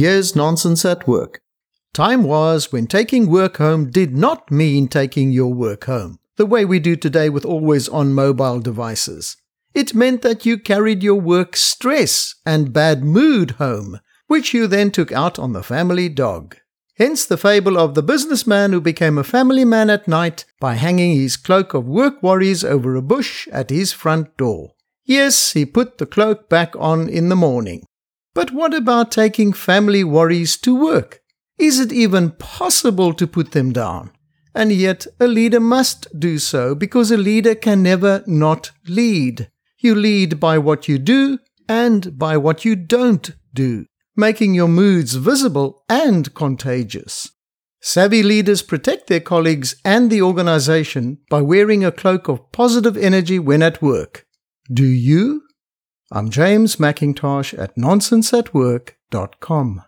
Here's nonsense at work. Time was when taking work home did not mean taking your work home, the way we do today with always on mobile devices. It meant that you carried your work stress and bad mood home, which you then took out on the family dog. Hence the fable of the businessman who became a family man at night by hanging his cloak of work worries over a bush at his front door. Yes, he put the cloak back on in the morning. But what about taking family worries to work? Is it even possible to put them down? And yet, a leader must do so because a leader can never not lead. You lead by what you do and by what you don't do, making your moods visible and contagious. Savvy leaders protect their colleagues and the organization by wearing a cloak of positive energy when at work. Do you? I'm James McIntosh at nonsenseatwork.com.